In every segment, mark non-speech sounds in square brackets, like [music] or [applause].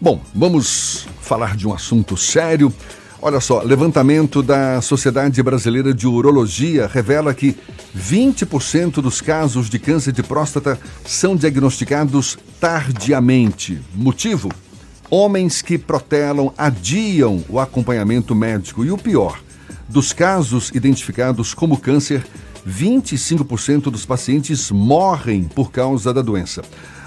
Bom, vamos falar de um assunto sério. Olha só, levantamento da Sociedade Brasileira de Urologia revela que 20% dos casos de câncer de próstata são diagnosticados tardiamente. Motivo? Homens que protelam adiam o acompanhamento médico. E o pior, dos casos identificados como câncer, 25% dos pacientes morrem por causa da doença.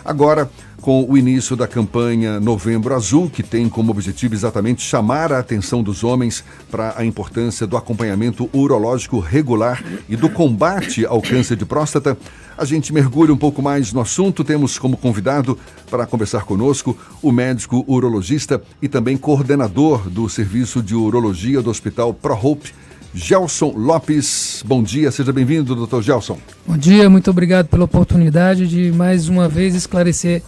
Agora, com o início da campanha Novembro Azul, que tem como objetivo exatamente chamar a atenção dos homens para a importância do acompanhamento urológico regular e do combate ao câncer de próstata, a gente mergulha um pouco mais no assunto. Temos como convidado para conversar conosco o médico urologista e também coordenador do Serviço de Urologia do Hospital ProHope, Gelson Lopes. Bom dia, seja bem-vindo, doutor Gelson. Bom dia, muito obrigado pela oportunidade de mais uma vez esclarecer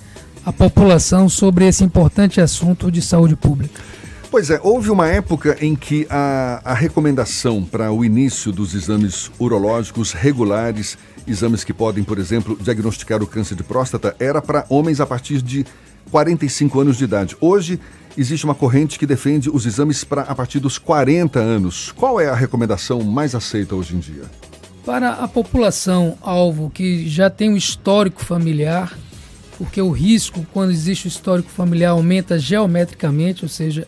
a população sobre esse importante assunto de saúde pública. Pois é, houve uma época em que a, a recomendação para o início dos exames urológicos regulares, exames que podem, por exemplo, diagnosticar o câncer de próstata, era para homens a partir de 45 anos de idade. Hoje existe uma corrente que defende os exames para a partir dos 40 anos. Qual é a recomendação mais aceita hoje em dia? Para a população alvo que já tem um histórico familiar, porque o risco, quando existe o histórico familiar, aumenta geometricamente, ou seja,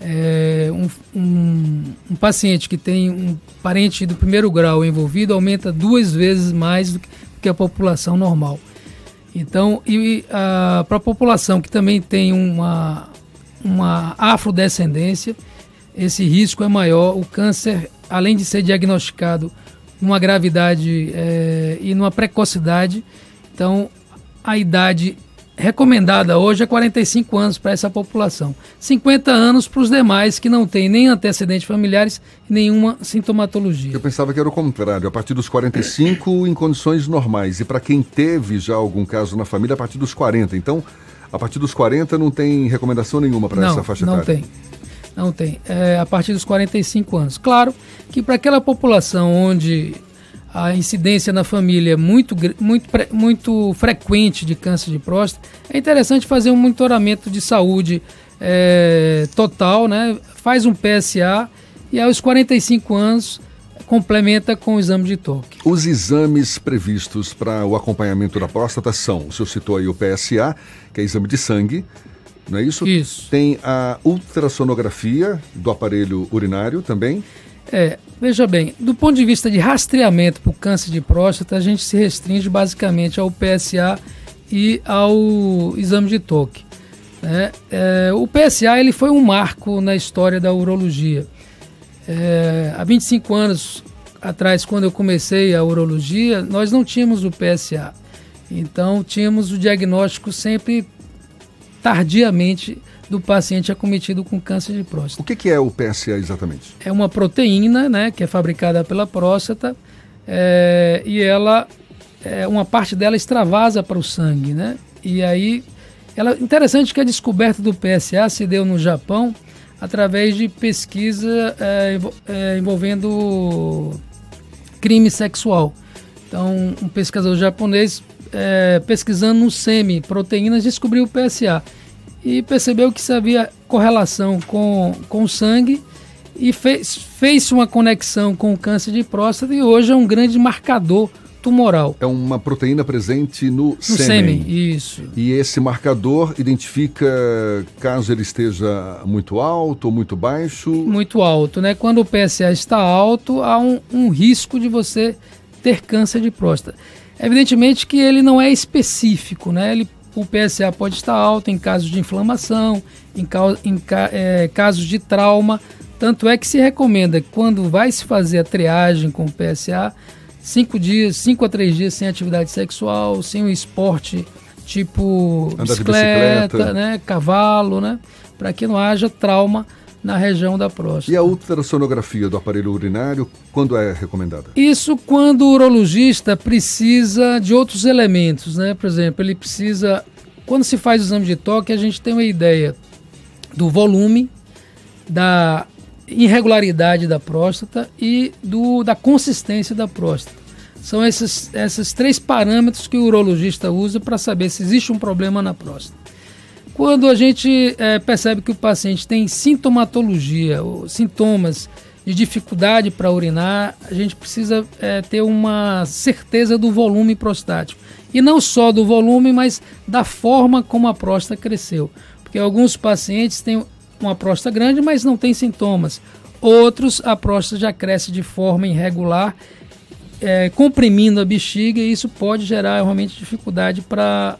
é, um, um, um, paciente que tem um parente do primeiro grau envolvido aumenta duas vezes mais do que a população normal. Então, e para a população que também tem uma, uma afrodescendência, esse risco é maior. O câncer, além de ser diagnosticado numa gravidade é, e numa precocidade, então a idade recomendada hoje é 45 anos para essa população. 50 anos para os demais que não têm nem antecedentes familiares nenhuma sintomatologia. Eu pensava que era o contrário, a partir dos 45 em condições normais. E para quem teve já algum caso na família, a partir dos 40. Então, a partir dos 40 não tem recomendação nenhuma para essa faixa etária? Não tem. Não tem. É a partir dos 45 anos. Claro que para aquela população onde a incidência na família é muito, muito, muito frequente de câncer de próstata, é interessante fazer um monitoramento de saúde é, total, né? faz um PSA e aos 45 anos complementa com o exame de toque. Os exames previstos para o acompanhamento da próstata são, o senhor citou aí o PSA, que é exame de sangue, não é isso? Isso. Tem a ultrassonografia do aparelho urinário também. É, veja bem, do ponto de vista de rastreamento para o câncer de próstata, a gente se restringe basicamente ao PSA e ao exame de toque. Né? É, o PSA ele foi um marco na história da urologia. É, há 25 anos atrás, quando eu comecei a urologia, nós não tínhamos o PSA. Então, tínhamos o diagnóstico sempre tardiamente do paciente acometido com câncer de próstata. O que, que é o PSA exatamente? É uma proteína, né, que é fabricada pela próstata é, e ela, é, uma parte dela extravasa para o sangue, né? E aí, ela, interessante que a descoberta do PSA se deu no Japão através de pesquisa é, é, envolvendo crime sexual. Então, um pesquisador japonês é, pesquisando no semi proteínas descobriu o PSA e percebeu que havia correlação com, com o sangue e fez, fez uma conexão com o câncer de próstata e hoje é um grande marcador tumoral. É uma proteína presente no, no sêmen. Isso. E esse marcador identifica caso ele esteja muito alto ou muito baixo? Muito alto, né? Quando o PSA está alto, há um, um risco de você ter câncer de próstata. Evidentemente que ele não é específico, né? Ele o PSA pode estar alto em casos de inflamação, em, em é, casos de trauma. Tanto é que se recomenda que quando vai se fazer a triagem com o PSA, cinco dias, cinco a três dias sem atividade sexual, sem um esporte tipo bicicleta, bicicleta, né, cavalo, né, para que não haja trauma na região da próstata. E a ultrassonografia do aparelho urinário, quando é recomendada? Isso quando o urologista precisa de outros elementos, né? Por exemplo, ele precisa. Quando se faz o exame de toque, a gente tem uma ideia do volume, da irregularidade da próstata e do, da consistência da próstata. São esses, esses três parâmetros que o urologista usa para saber se existe um problema na próstata. Quando a gente é, percebe que o paciente tem sintomatologia, ou sintomas de dificuldade para urinar, a gente precisa é, ter uma certeza do volume prostático. E não só do volume, mas da forma como a próstata cresceu. Porque alguns pacientes têm uma próstata grande, mas não tem sintomas. Outros, a próstata já cresce de forma irregular, é, comprimindo a bexiga, e isso pode gerar realmente dificuldade para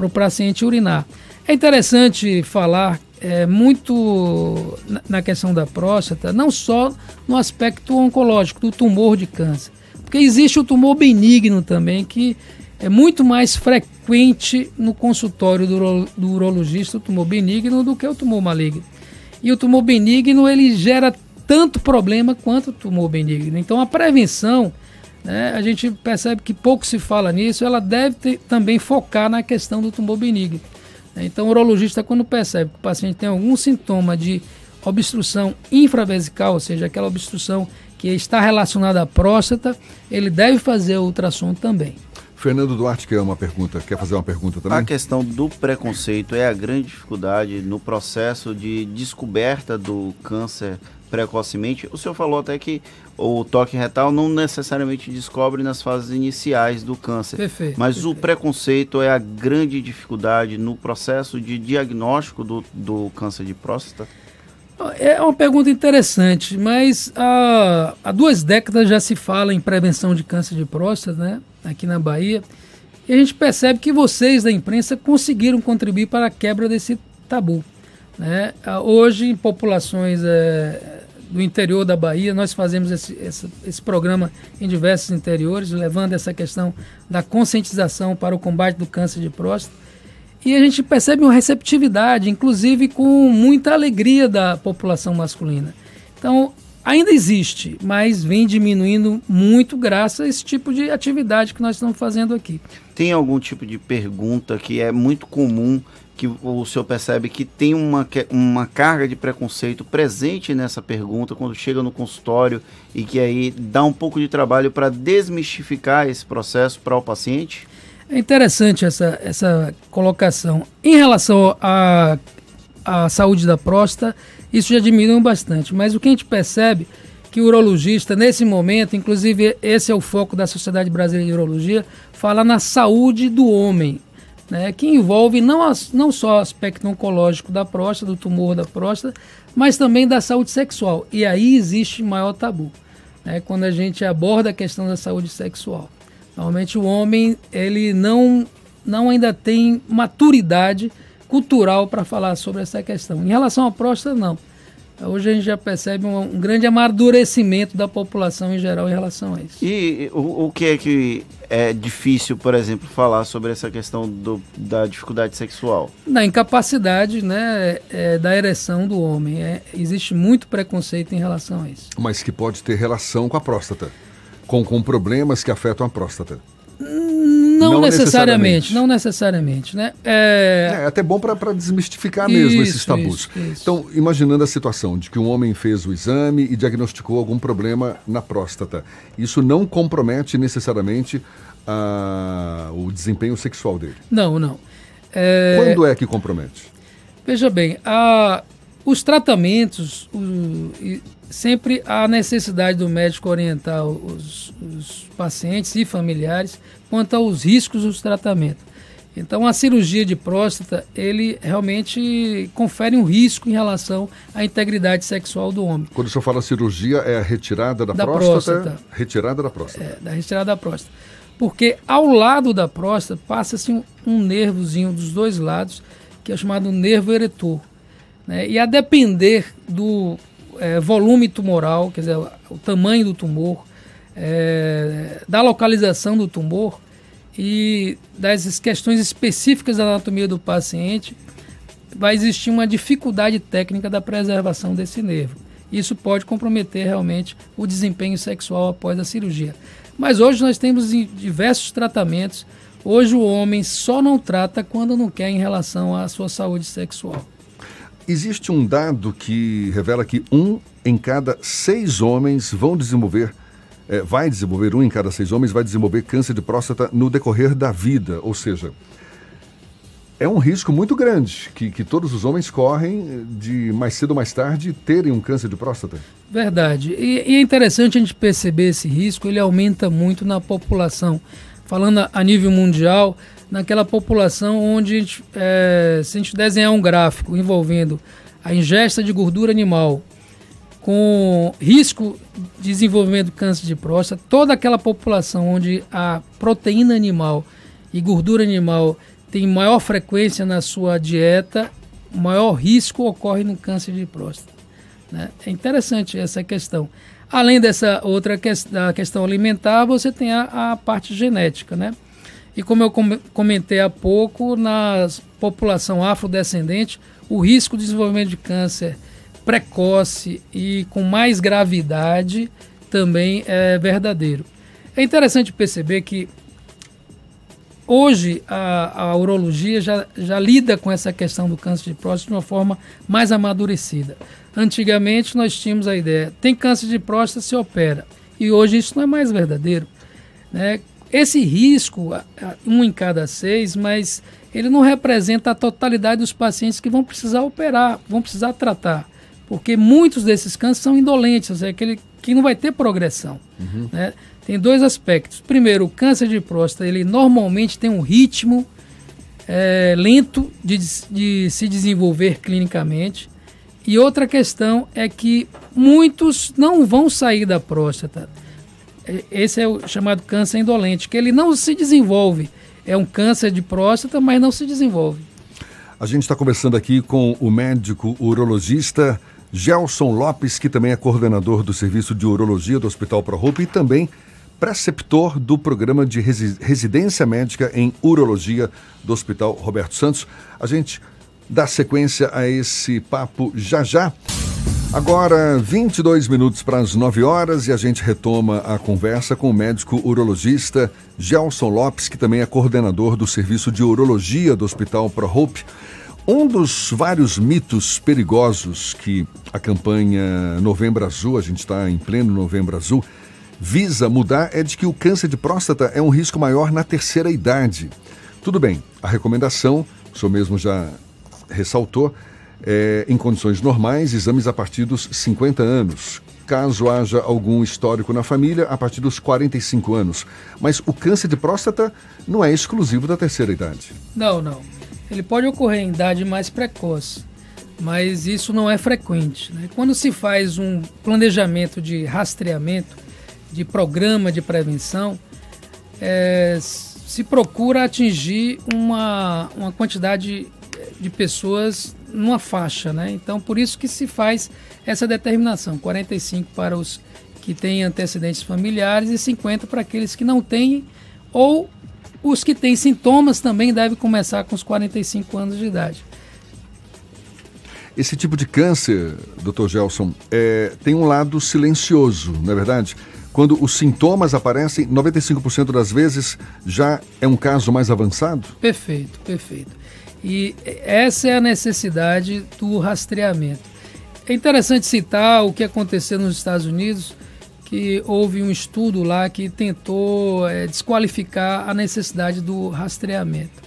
o paciente urinar. É interessante falar é, muito na, na questão da próstata, não só no aspecto oncológico, do tumor de câncer, porque existe o tumor benigno também, que é muito mais frequente no consultório do, do urologista, o tumor benigno, do que o tumor maligno. E o tumor benigno ele gera tanto problema quanto o tumor benigno. Então a prevenção, né, a gente percebe que pouco se fala nisso, ela deve ter, também focar na questão do tumor benigno. Então, o urologista, quando percebe que o paciente tem algum sintoma de obstrução infravesical, ou seja, aquela obstrução que está relacionada à próstata, ele deve fazer o ultrassom também. Fernando Duarte quer uma pergunta, quer fazer uma pergunta também? A questão do preconceito é a grande dificuldade no processo de descoberta do câncer precocemente. O senhor falou até que o toque retal não necessariamente descobre nas fases iniciais do câncer. Perfeito. Mas perfeito. o preconceito é a grande dificuldade no processo de diagnóstico do, do câncer de próstata? É uma pergunta interessante, mas há, há duas décadas já se fala em prevenção de câncer de próstata, né? Aqui na Bahia. E a gente percebe que vocês da imprensa conseguiram contribuir para a quebra desse tabu. Né? Hoje, em populações é, do interior da Bahia. Nós fazemos esse, esse, esse, programa em diversos interiores, levando essa questão da conscientização para o combate do câncer de próstata. E a gente percebe uma receptividade, inclusive com muita alegria da população masculina. Então, ainda existe, mas vem diminuindo muito graças a esse tipo de atividade que nós estamos fazendo aqui. Tem algum tipo de pergunta que é muito comum que o senhor percebe que tem uma, uma carga de preconceito presente nessa pergunta quando chega no consultório e que aí dá um pouco de trabalho para desmistificar esse processo para o paciente? É interessante essa, essa colocação. Em relação à, à saúde da próstata, isso já diminuiu bastante, mas o que a gente percebe que o urologista, nesse momento, inclusive esse é o foco da Sociedade Brasileira de Urologia, fala na saúde do homem, né, que envolve não, as, não só o aspecto oncológico da próstata, do tumor da próstata, mas também da saúde sexual. E aí existe maior tabu, né, quando a gente aborda a questão da saúde sexual. Normalmente o homem ele não, não ainda tem maturidade cultural para falar sobre essa questão. Em relação à próstata, não. Hoje a gente já percebe um, um, grande amadurecimento da população em geral em relação a isso. E o, o que é que é difícil, por exemplo, falar sobre essa questão do, da dificuldade sexual? Da incapacidade né, é, da ereção do homem. É, existe muito preconceito em relação a isso. Mas que pode ter relação com a próstata, com, com problemas que afetam a próstata. Não, não necessariamente, necessariamente, não necessariamente, né? É, é até bom para desmistificar mesmo isso, esses tabus. Isso, isso. Então, imaginando a situação de que um homem fez o exame e diagnosticou algum problema na próstata, isso não compromete necessariamente a, o desempenho sexual dele? Não, não. É... Quando é que compromete? Veja bem, a, os tratamentos, o, sempre há necessidade do médico orientar os, os, pacientes e familiares quanto aos riscos dos tratamentos. Então, a cirurgia de próstata, ele realmente confere um risco em relação à integridade sexual do homem. Quando o senhor fala cirurgia, é a retirada da, da próstata? próstata. Retirada da próstata. É, da retirada da próstata. Porque ao lado da próstata passa-se um, um nervozinho dos dois lados, que é chamado nervo eretor. Né? E a depender do é, volume tumoral, quer dizer, o tamanho do tumor, é, da localização do tumor e das questões específicas da anatomia do paciente, vai existir uma dificuldade técnica da preservação desse nervo. Isso pode comprometer realmente o desempenho sexual após a cirurgia. Mas hoje nós temos diversos tratamentos. Hoje o homem só não trata quando não quer em relação à sua saúde sexual. Existe um dado que revela que um em cada seis homens vão desenvolver, é, vai desenvolver, um em cada seis homens vai desenvolver câncer de próstata no decorrer da vida. Ou seja, é um risco muito grande que, que todos os homens correm de mais cedo ou mais tarde terem um câncer de próstata. Verdade. E, e é interessante a gente perceber esse risco, ele aumenta muito na população. Falando a nível mundial, naquela população onde, é, se a gente desenhar um gráfico envolvendo a ingesta de gordura animal com risco de desenvolvimento de câncer de próstata, toda aquela população onde a proteína animal e gordura animal tem maior frequência na sua dieta, maior risco ocorre no câncer de próstata. Né? É interessante essa questão. Além dessa outra que, da questão alimentar, você tem a, a parte genética, né? E como eu comentei há pouco, na população afrodescendente, o risco de desenvolvimento de câncer precoce e com mais gravidade também é verdadeiro. É interessante perceber que hoje a, a urologia já, já lida com essa questão do câncer de próstata de uma forma mais amadurecida. Antigamente nós tínhamos a ideia, tem câncer de próstata, se opera. E hoje isso não é mais verdadeiro. Né? Esse risco, um em cada seis, mas ele não representa a totalidade dos pacientes que vão precisar operar, vão precisar tratar. Porque muitos desses cânceres são indolentes, é aquele que não vai ter progressão. Uhum. Né? Tem dois aspectos. Primeiro, o câncer de próstata, ele normalmente tem um ritmo é, lento de, de se desenvolver clinicamente. E outra questão é que muitos não vão sair da próstata. É, esse é o chamado câncer indolente, que ele não se desenvolve. É um câncer de próstata, mas não se desenvolve. A gente está conversando aqui com o médico urologista Gelson Lopes, que também é coordenador do Serviço de Urologia do Hospital ProHope e também preceptor do programa de residência médica em urologia do Hospital Roberto Santos. A gente dá sequência a esse papo já já. Agora, 22 minutos para as 9 horas e a gente retoma a conversa com o médico urologista Gelson Lopes, que também é coordenador do serviço de urologia do Hospital ProHope. Um dos vários mitos perigosos que a campanha Novembro Azul, a gente está em pleno Novembro Azul, visa mudar é de que o câncer de próstata é um risco maior na terceira idade. Tudo bem, a recomendação, o senhor mesmo já ressaltou, é, em condições normais, exames a partir dos 50 anos. Caso haja algum histórico na família, a partir dos 45 anos. Mas o câncer de próstata não é exclusivo da terceira idade. Não, não. Ele pode ocorrer em idade mais precoce, mas isso não é frequente. Né? Quando se faz um planejamento de rastreamento, de programa de prevenção, é, se procura atingir uma, uma quantidade de pessoas numa faixa, né? Então, por isso que se faz essa determinação, 45 para os que têm antecedentes familiares e 50 para aqueles que não têm ou os que têm sintomas também devem começar com os 45 anos de idade. Esse tipo de câncer, Dr. Gelson, é, tem um lado silencioso, não é verdade? Quando os sintomas aparecem, 95% das vezes já é um caso mais avançado? Perfeito, perfeito. E essa é a necessidade do rastreamento. É interessante citar o que aconteceu nos Estados Unidos, que houve um estudo lá que tentou é, desqualificar a necessidade do rastreamento.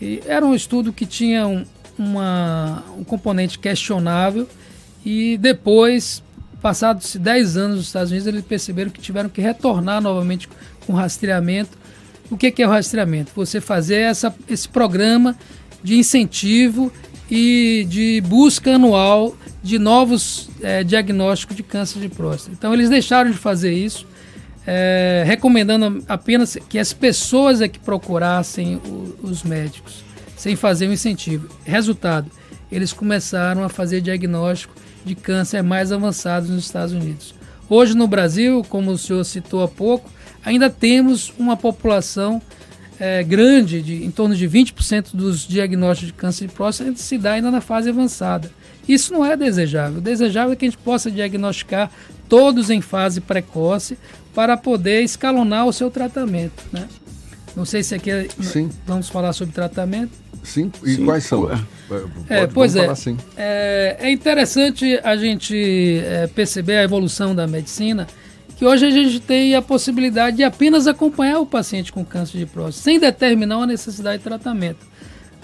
E era um estudo que tinha um, uma, um componente questionável e depois Passados 10 anos nos Estados Unidos, eles perceberam que tiveram que retornar novamente com rastreamento. O que, que é o rastreamento? Você fazer essa, esse programa de incentivo e de busca anual de novos é, diagnósticos de câncer de próstata. Então, eles deixaram de fazer isso, é, recomendando apenas que as pessoas é que procurassem o, os médicos, sem fazer um incentivo. Resultado, eles começaram a fazer diagnóstico de câncer mais avançados nos Estados Unidos. Hoje no Brasil, como o senhor citou há pouco, ainda temos uma população é, grande, de, em torno de 20% dos diagnósticos de câncer de próstata se dá ainda na fase avançada. Isso não é desejável. O desejável é que a gente possa diagnosticar todos em fase precoce para poder escalonar o seu tratamento. Né? Não sei se aqui é, Sim. vamos falar sobre tratamento. Sim, e Sim. quais são? É, pois é, assim. é. É interessante a gente é, perceber a evolução da medicina, que hoje a gente tem a possibilidade de apenas acompanhar o paciente com câncer de próstata, sem determinar uma necessidade de tratamento.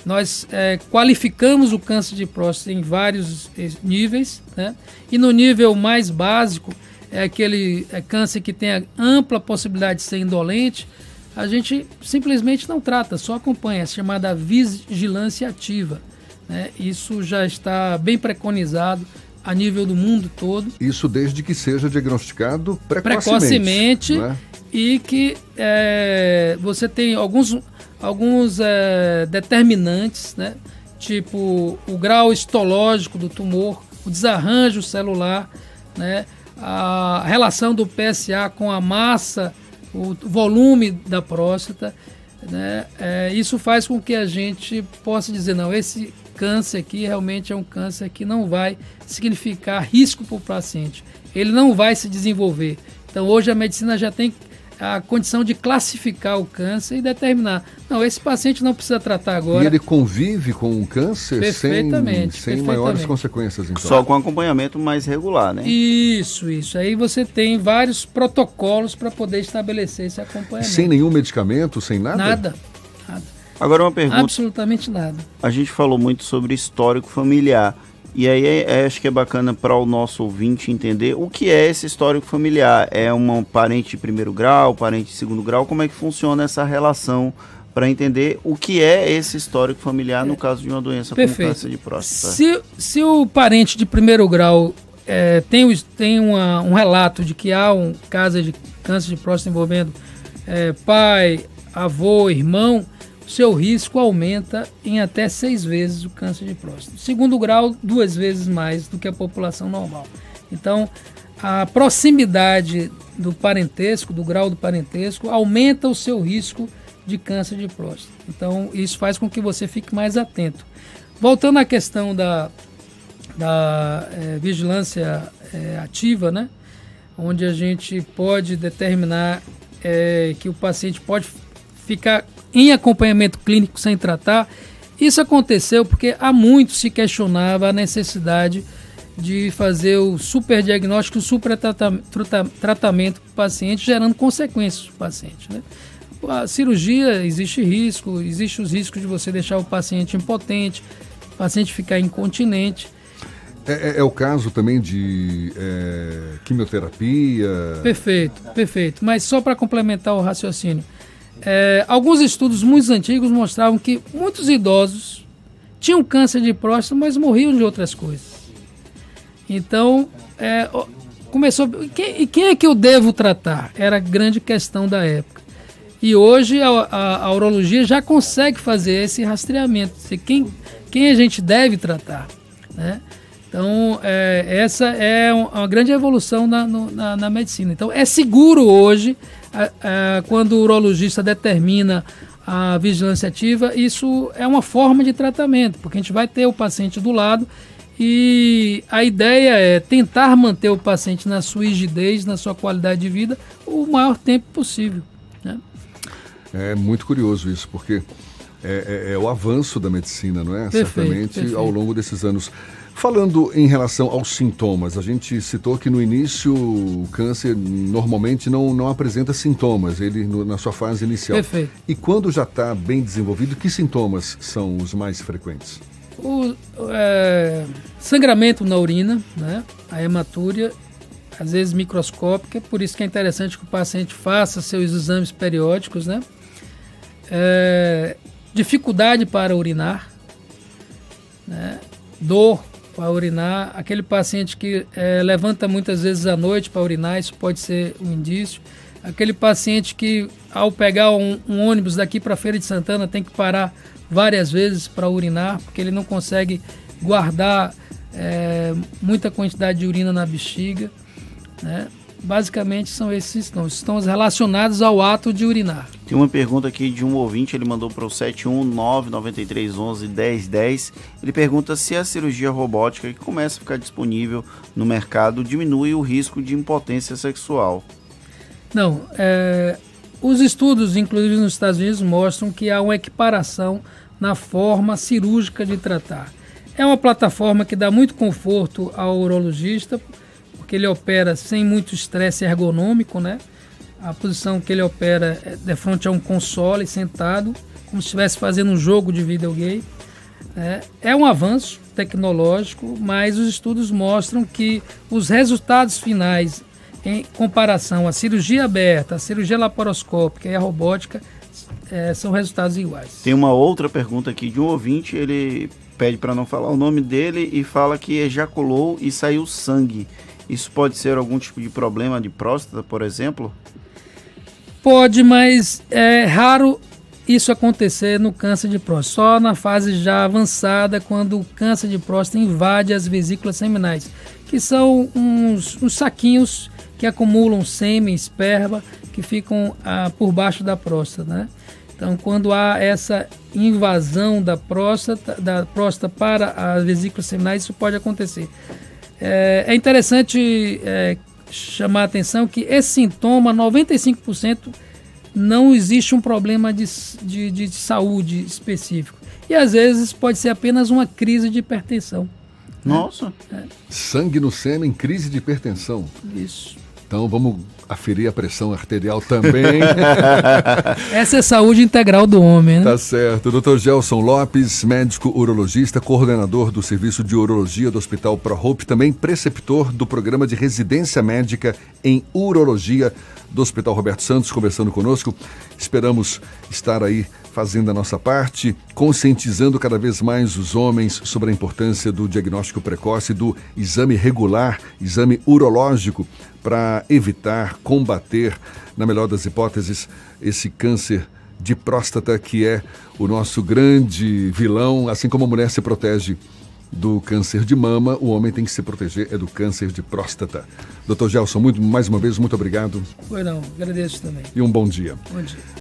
nós é, qualificamos o câncer de próstata em vários eh, níveis, né? E no nível mais básico, é aquele é câncer que tem a ampla possibilidade de ser indolente, a gente simplesmente não trata, só acompanha, é chamada vigilância ativa. Né? Isso já está bem preconizado a nível do mundo todo. Isso desde que seja diagnosticado precocemente. precocemente é? e que é, você tem alguns, alguns é, determinantes, né? tipo o grau histológico do tumor, o desarranjo celular, né? a relação do PSA com a massa, o volume da próstata. Né? É, isso faz com que a gente possa dizer, não, esse câncer aqui realmente é um câncer que não vai significar risco para o paciente. Ele não vai se desenvolver. Então hoje a medicina já tem a condição de classificar o câncer e determinar. Não, esse paciente não precisa tratar agora. E ele convive com o câncer perfeitamente, sem, sem maiores consequências, então. Só com acompanhamento mais regular, né? Isso, isso. Aí você tem vários protocolos para poder estabelecer esse acompanhamento. Sem nenhum medicamento, sem? Nada, nada. Agora uma pergunta. Absolutamente nada. A gente falou muito sobre histórico familiar. E aí é, é, acho que é bacana para o nosso ouvinte entender o que é esse histórico familiar. É um parente de primeiro grau, parente de segundo grau? Como é que funciona essa relação para entender o que é esse histórico familiar no caso de uma doença Perfeito. como câncer de próstata? Se, se o parente de primeiro grau é, tem, tem uma, um relato de que há um caso de câncer de próstata envolvendo é, pai, avô, irmão, seu risco aumenta em até seis vezes o câncer de próstata. Segundo grau, duas vezes mais do que a população normal. Então, a proximidade do parentesco, do grau do parentesco, aumenta o seu risco de câncer de próstata. Então, isso faz com que você fique mais atento. Voltando à questão da, da é, vigilância é, ativa, né? onde a gente pode determinar é, que o paciente pode ficar em acompanhamento clínico sem tratar. Isso aconteceu porque há muito se questionava a necessidade de fazer o superdiagnóstico, o supertratamento para o paciente, gerando consequências para o paciente. Né? A cirurgia existe risco, existe os riscos de você deixar o paciente impotente, o paciente ficar incontinente. É, é, é o caso também de é, quimioterapia? Perfeito, perfeito. Mas só para complementar o raciocínio, é, alguns estudos muito antigos mostravam que muitos idosos tinham câncer de próstata, mas morriam de outras coisas. Então, é, começou. Quem, quem é que eu devo tratar? Era a grande questão da época. E hoje a, a, a urologia já consegue fazer esse rastreamento, quem, quem a gente deve tratar. Né? Então, é, essa é uma grande evolução na, no, na, na, medicina. Então, é seguro hoje, quando o urologista determina a vigilância ativa, isso é uma forma de tratamento, porque a gente vai ter o paciente do lado e a ideia é tentar manter o paciente na sua rigidez, na sua qualidade de vida, o maior tempo possível. Né? É muito curioso isso, porque é, é, é o avanço da medicina, não é? Perfeito, Certamente perfeito. ao longo desses anos. Falando em relação aos sintomas, a gente citou que no início o câncer normalmente não, não apresenta sintomas, ele no, na sua fase inicial. Perfeito. E quando já está bem desenvolvido, que sintomas são os mais frequentes? O é, sangramento na urina, né? a hematúria, às vezes microscópica, por isso que é interessante que o paciente faça seus exames periódicos, né? É, dificuldade para urinar, né? dor para urinar, aquele paciente que é, levanta muitas vezes à noite para urinar, isso pode ser um indício. Aquele paciente que, ao pegar um, um ônibus daqui para Feira de Santana, tem que parar várias vezes para urinar, porque ele não consegue guardar é, muita quantidade de urina na bexiga. Né? Basicamente são esses estão relacionados ao ato de urinar. Tem uma pergunta aqui de um ouvinte, ele mandou para o 71993111010. Ele pergunta se a cirurgia robótica que começa a ficar disponível no mercado diminui o risco de impotência sexual. Não, é, os estudos, inclusive nos Estados Unidos, mostram que há uma equiparação na forma cirúrgica de tratar. É uma plataforma que dá muito conforto ao urologista, porque ele opera sem muito estresse ergonômico, né? A posição que ele opera é de frente a um console, sentado, como se estivesse fazendo um jogo de videogame. É, é um avanço tecnológico, mas os estudos mostram que os resultados finais em comparação à cirurgia aberta, à cirurgia laparoscópica e à robótica é, são resultados iguais. Tem uma outra pergunta aqui de um ouvinte, ele pede para não falar o nome dele e fala que ejaculou e saiu sangue. Isso pode ser algum tipo de problema de próstata, por exemplo? Pode, mas é raro isso acontecer no câncer de próstata, só na fase já avançada, quando o câncer de próstata invade as vesículas seminais, que são uns, uns saquinhos que acumulam sêmen, esperma, que ficam ah, por baixo da próstata, né? Então, quando há essa invasão da próstata, da próstata para as vesículas seminais, isso pode acontecer. É, é interessante é, chamar a atenção que esse sintoma, 95%, não existe um problema de, de, de saúde específico. E às vezes pode ser apenas uma crise de hipertensão. Nossa! É. Sangue no sêmen, crise de hipertensão. Isso. Então vamos aferir a pressão arterial também. [laughs] Essa é a saúde integral do homem, né? Tá certo. Dr. Gelson Lopes, médico urologista, coordenador do Serviço de Urologia do Hospital ProHope, também preceptor do programa de residência médica em urologia do Hospital Roberto Santos, conversando conosco. Esperamos estar aí fazendo a nossa parte, conscientizando cada vez mais os homens sobre a importância do diagnóstico precoce, do exame regular, exame urológico, para evitar, combater, na melhor das hipóteses, esse câncer de próstata que é o nosso grande vilão, assim como a mulher se protege do câncer de mama, o homem tem que se proteger é do câncer de próstata. Doutor Gelson, muito, mais uma vez, muito obrigado. Foi não, agradeço também. E um bom dia. Bom dia.